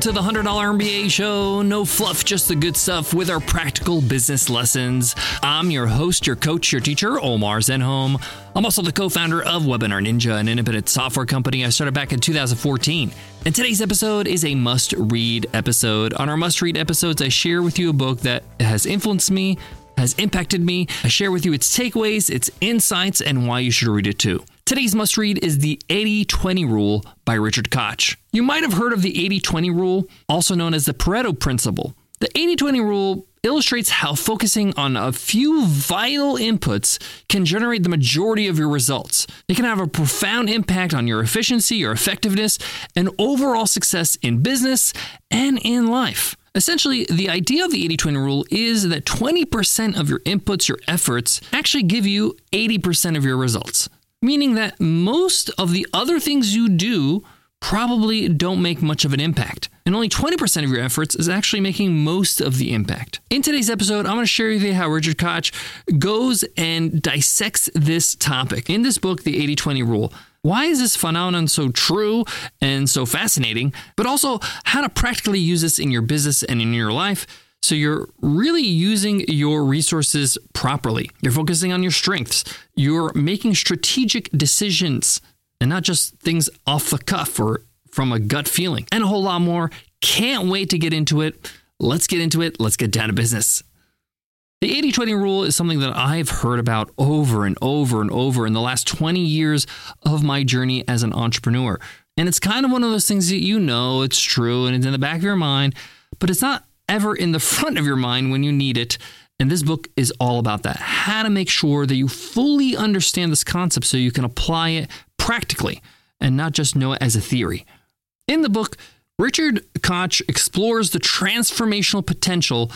to the $100 MBA show. No fluff, just the good stuff with our practical business lessons. I'm your host, your coach, your teacher, Omar Zenhom. I'm also the co founder of Webinar Ninja, an independent software company I started back in 2014. And today's episode is a must read episode. On our must read episodes, I share with you a book that has influenced me, has impacted me. I share with you its takeaways, its insights, and why you should read it too. Today's must read is The 80 20 Rule by Richard Koch. You might have heard of the 80 20 rule, also known as the Pareto Principle. The 80 20 rule illustrates how focusing on a few vital inputs can generate the majority of your results. It can have a profound impact on your efficiency, your effectiveness, and overall success in business and in life. Essentially, the idea of the 80 20 rule is that 20% of your inputs, your efforts, actually give you 80% of your results meaning that most of the other things you do probably don't make much of an impact. And only 20% of your efforts is actually making most of the impact. In today's episode, I'm going to share with you how Richard Koch goes and dissects this topic. In this book, The 80 20 Rule, why is this phenomenon so true and so fascinating, but also how to practically use this in your business and in your life so you're really using your resources properly. You're focusing on your strengths. You're making strategic decisions and not just things off the cuff or from a gut feeling, and a whole lot more. Can't wait to get into it. Let's get into it. Let's get down to business. The 80 20 rule is something that I've heard about over and over and over in the last 20 years of my journey as an entrepreneur. And it's kind of one of those things that you know it's true and it's in the back of your mind, but it's not ever in the front of your mind when you need it. And this book is all about that how to make sure that you fully understand this concept so you can apply it practically and not just know it as a theory. In the book, Richard Koch explores the transformational potential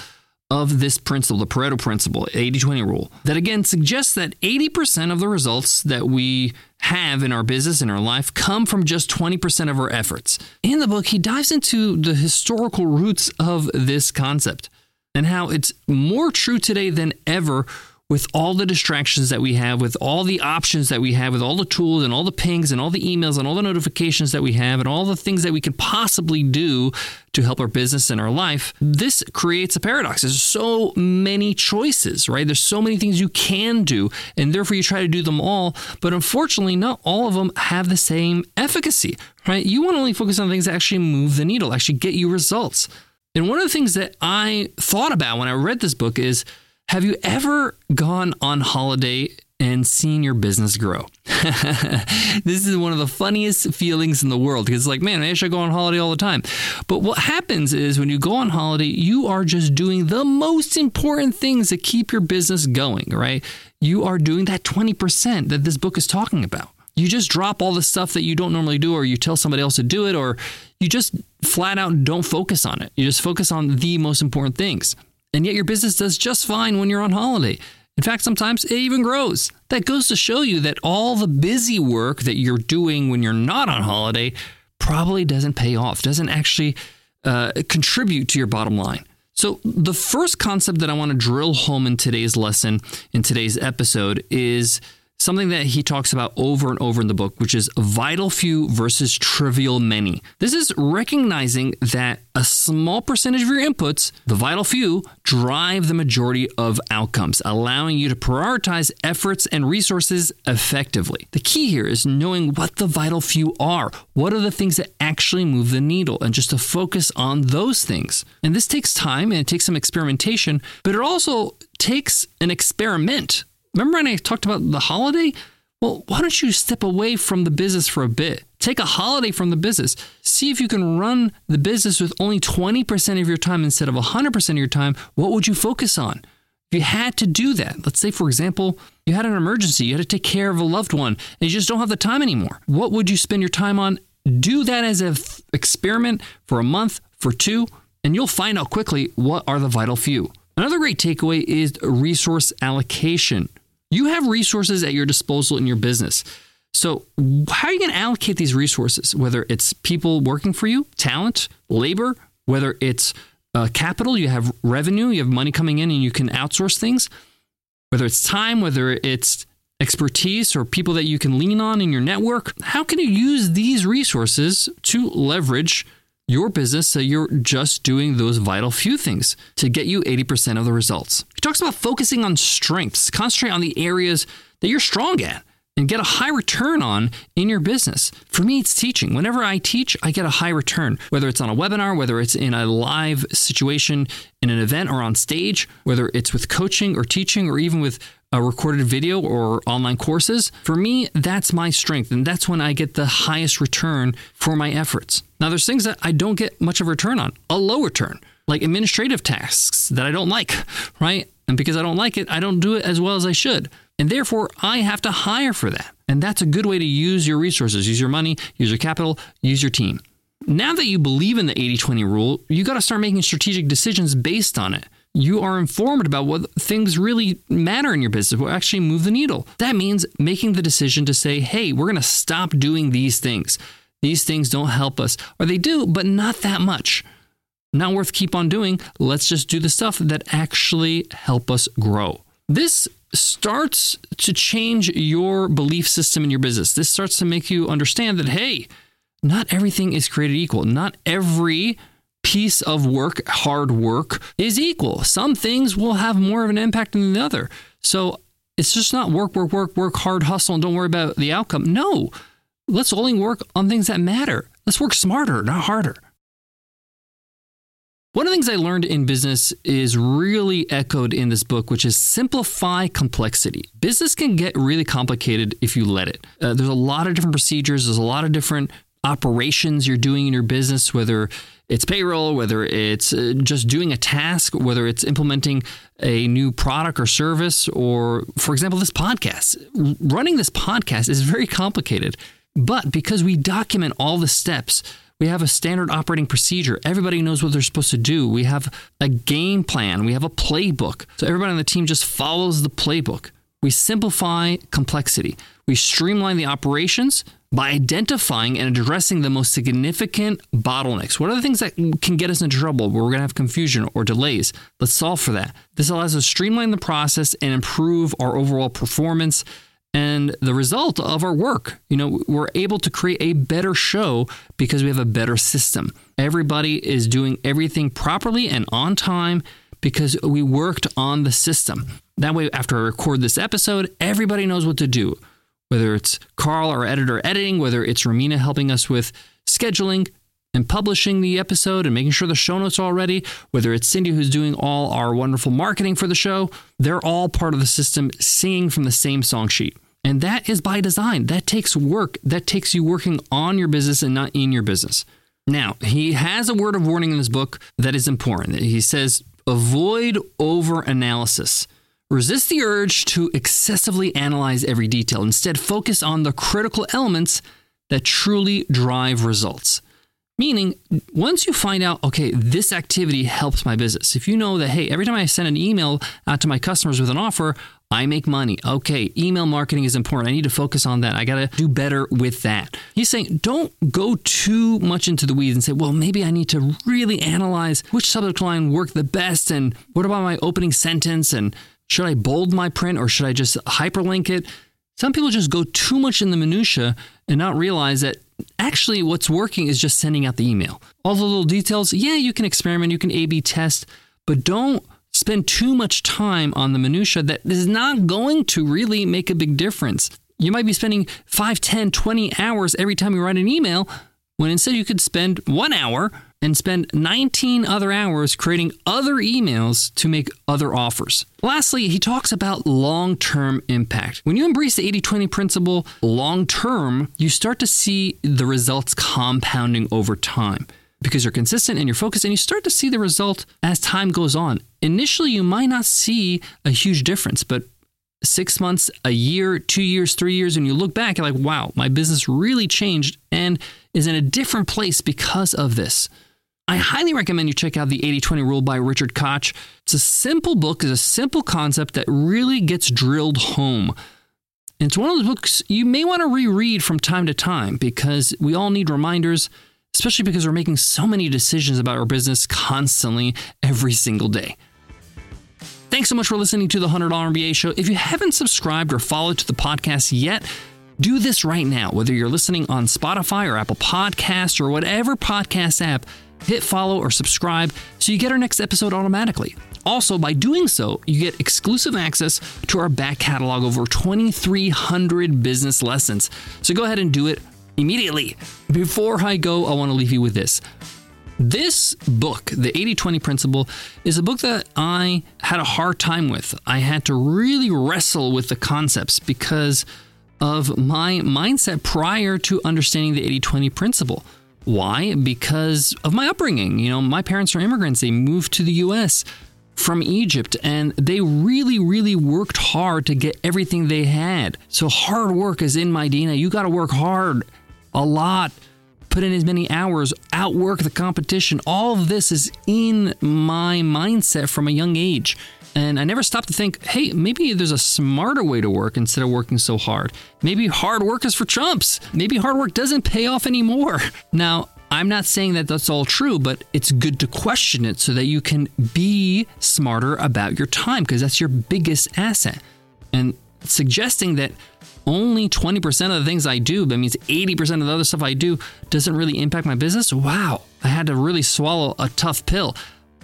of this principle, the Pareto principle, 80 20 rule, that again suggests that 80% of the results that we have in our business, in our life, come from just 20% of our efforts. In the book, he dives into the historical roots of this concept and how it's more true today than ever with all the distractions that we have, with all the options that we have, with all the tools and all the pings and all the emails and all the notifications that we have, and all the things that we could possibly do to help our business and our life, this creates a paradox. There's so many choices, right? There's so many things you can do, and therefore you try to do them all. But unfortunately, not all of them have the same efficacy, right? You want to only focus on things that actually move the needle, actually get you results. And one of the things that I thought about when I read this book is, have you ever gone on holiday and seen your business grow? this is one of the funniest feelings in the world because it's like, man, I should go on holiday all the time. But what happens is when you go on holiday, you are just doing the most important things that keep your business going, right? You are doing that 20% that this book is talking about. You just drop all the stuff that you don't normally do, or you tell somebody else to do it, or you just flat out don't focus on it. You just focus on the most important things. And yet your business does just fine when you're on holiday. In fact, sometimes it even grows. That goes to show you that all the busy work that you're doing when you're not on holiday probably doesn't pay off, doesn't actually uh, contribute to your bottom line. So, the first concept that I want to drill home in today's lesson, in today's episode, is something that he talks about over and over in the book, which is vital few versus trivial many. This is recognizing that a small percentage of your inputs, the vital few, drive the majority of outcomes, allowing you to prioritize efforts and resources effectively. The key here is knowing what the vital few are. What are the things that actually move the needle, and just to focus on those things. And this takes time and it takes some experimentation, but it also takes an experiment Remember when I talked about the holiday? Well, why don't you step away from the business for a bit? Take a holiday from the business. See if you can run the business with only 20% of your time instead of 100% of your time. What would you focus on? If you had to do that, let's say, for example, you had an emergency, you had to take care of a loved one, and you just don't have the time anymore. What would you spend your time on? Do that as an experiment for a month, for two, and you'll find out quickly what are the vital few. Another great takeaway is resource allocation. You have resources at your disposal in your business. So, how are you going to allocate these resources? Whether it's people working for you, talent, labor, whether it's uh, capital, you have revenue, you have money coming in and you can outsource things, whether it's time, whether it's expertise or people that you can lean on in your network, how can you use these resources to leverage your business so you're just doing those vital few things to get you 80% of the results. He talks about focusing on strengths, concentrate on the areas that you're strong at and get a high return on in your business. For me, it's teaching. Whenever I teach, I get a high return, whether it's on a webinar, whether it's in a live situation in an event or on stage, whether it's with coaching or teaching or even with a recorded video or online courses. For me, that's my strength, and that's when I get the highest return for my efforts. Now, there's things that I don't get much of a return on, a low return, like administrative tasks that I don't like, right? And because I don't like it, I don't do it as well as I should. And therefore, I have to hire for that. And that's a good way to use your resources, use your money, use your capital, use your team. Now that you believe in the 80 20 rule, you got to start making strategic decisions based on it. You are informed about what things really matter in your business, what actually move the needle. That means making the decision to say, hey, we're going to stop doing these things. These things don't help us, or they do, but not that much. Not worth keep on doing. Let's just do the stuff that actually help us grow. This starts to change your belief system in your business. This starts to make you understand that, hey, not everything is created equal. Not every piece of work, hard work, is equal. Some things will have more of an impact than the other. So it's just not work, work, work, work hard, hustle, and don't worry about the outcome. No, let's only work on things that matter. Let's work smarter, not harder. One of the things I learned in business is really echoed in this book, which is simplify complexity. Business can get really complicated if you let it. Uh, there's a lot of different procedures, there's a lot of different operations you're doing in your business, whether it's payroll, whether it's uh, just doing a task, whether it's implementing a new product or service, or, for example, this podcast. Running this podcast is very complicated. But because we document all the steps, we have a standard operating procedure. Everybody knows what they're supposed to do. We have a game plan. We have a playbook. So everybody on the team just follows the playbook. We simplify complexity. We streamline the operations by identifying and addressing the most significant bottlenecks. What are the things that can get us into trouble where we're going to have confusion or delays? Let's solve for that. This allows us to streamline the process and improve our overall performance and the result of our work. You know, we're able to create a better show because we have a better system. Everybody is doing everything properly and on time because we worked on the system. That way, after I record this episode, everybody knows what to do. Whether it's Carl, our editor, editing, whether it's Romina helping us with scheduling and publishing the episode and making sure the show notes are all ready, whether it's Cindy who's doing all our wonderful marketing for the show, they're all part of the system singing from the same song sheet. And that is by design. That takes work. That takes you working on your business and not in your business. Now, he has a word of warning in this book that is important. He says, avoid over analysis. Resist the urge to excessively analyze every detail. Instead, focus on the critical elements that truly drive results. Meaning, once you find out, okay, this activity helps my business. If you know that, hey, every time I send an email out to my customers with an offer, I make money. Okay, email marketing is important. I need to focus on that. I got to do better with that. He's saying don't go too much into the weeds and say, well, maybe I need to really analyze which subject line worked the best and what about my opening sentence and should I bold my print or should I just hyperlink it? Some people just go too much in the minutia and not realize that actually what's working is just sending out the email. All the little details, yeah, you can experiment, you can A B test, but don't spend too much time on the minutia that is not going to really make a big difference. You might be spending 5, 10, 20 hours every time you write an email when instead you could spend 1 hour and spend 19 other hours creating other emails to make other offers. Lastly, he talks about long term impact. When you embrace the 80 20 principle long term, you start to see the results compounding over time because you're consistent and you're focused and you start to see the result as time goes on. Initially, you might not see a huge difference, but six months, a year, two years, three years, and you look back, you're like, wow, my business really changed and is in a different place because of this. I highly recommend you check out the 80 20 rule by Richard Koch. It's a simple book, it's a simple concept that really gets drilled home. And it's one of those books you may want to reread from time to time because we all need reminders especially because we're making so many decisions about our business constantly every single day. Thanks so much for listening to the $100 MBA show. If you haven't subscribed or followed to the podcast yet, Do this right now, whether you're listening on Spotify or Apple Podcasts or whatever podcast app, hit follow or subscribe so you get our next episode automatically. Also, by doing so, you get exclusive access to our back catalog over 2,300 business lessons. So go ahead and do it immediately. Before I go, I want to leave you with this. This book, The 80 20 Principle, is a book that I had a hard time with. I had to really wrestle with the concepts because of my mindset prior to understanding the 80 20 principle. Why? Because of my upbringing. You know, my parents are immigrants, they moved to the US from Egypt and they really, really worked hard to get everything they had. So, hard work is in my DNA. You got to work hard a lot put in as many hours, outwork the competition. All of this is in my mindset from a young age. And I never stopped to think, hey, maybe there's a smarter way to work instead of working so hard. Maybe hard work is for chumps. Maybe hard work doesn't pay off anymore. Now, I'm not saying that that's all true, but it's good to question it so that you can be smarter about your time because that's your biggest asset. And suggesting that only 20% of the things I do, that means 80% of the other stuff I do doesn't really impact my business. Wow, I had to really swallow a tough pill.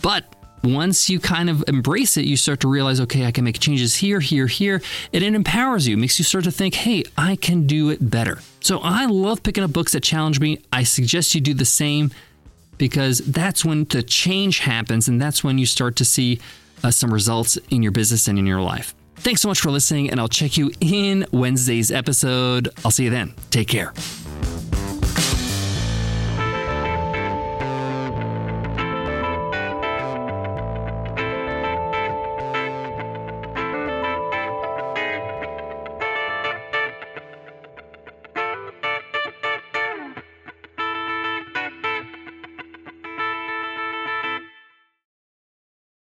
But once you kind of embrace it, you start to realize, okay, I can make changes here, here, here, and it empowers you, makes you start to think, hey, I can do it better. So I love picking up books that challenge me. I suggest you do the same because that's when the change happens and that's when you start to see uh, some results in your business and in your life. Thanks so much for listening, and I'll check you in Wednesday's episode. I'll see you then. Take care.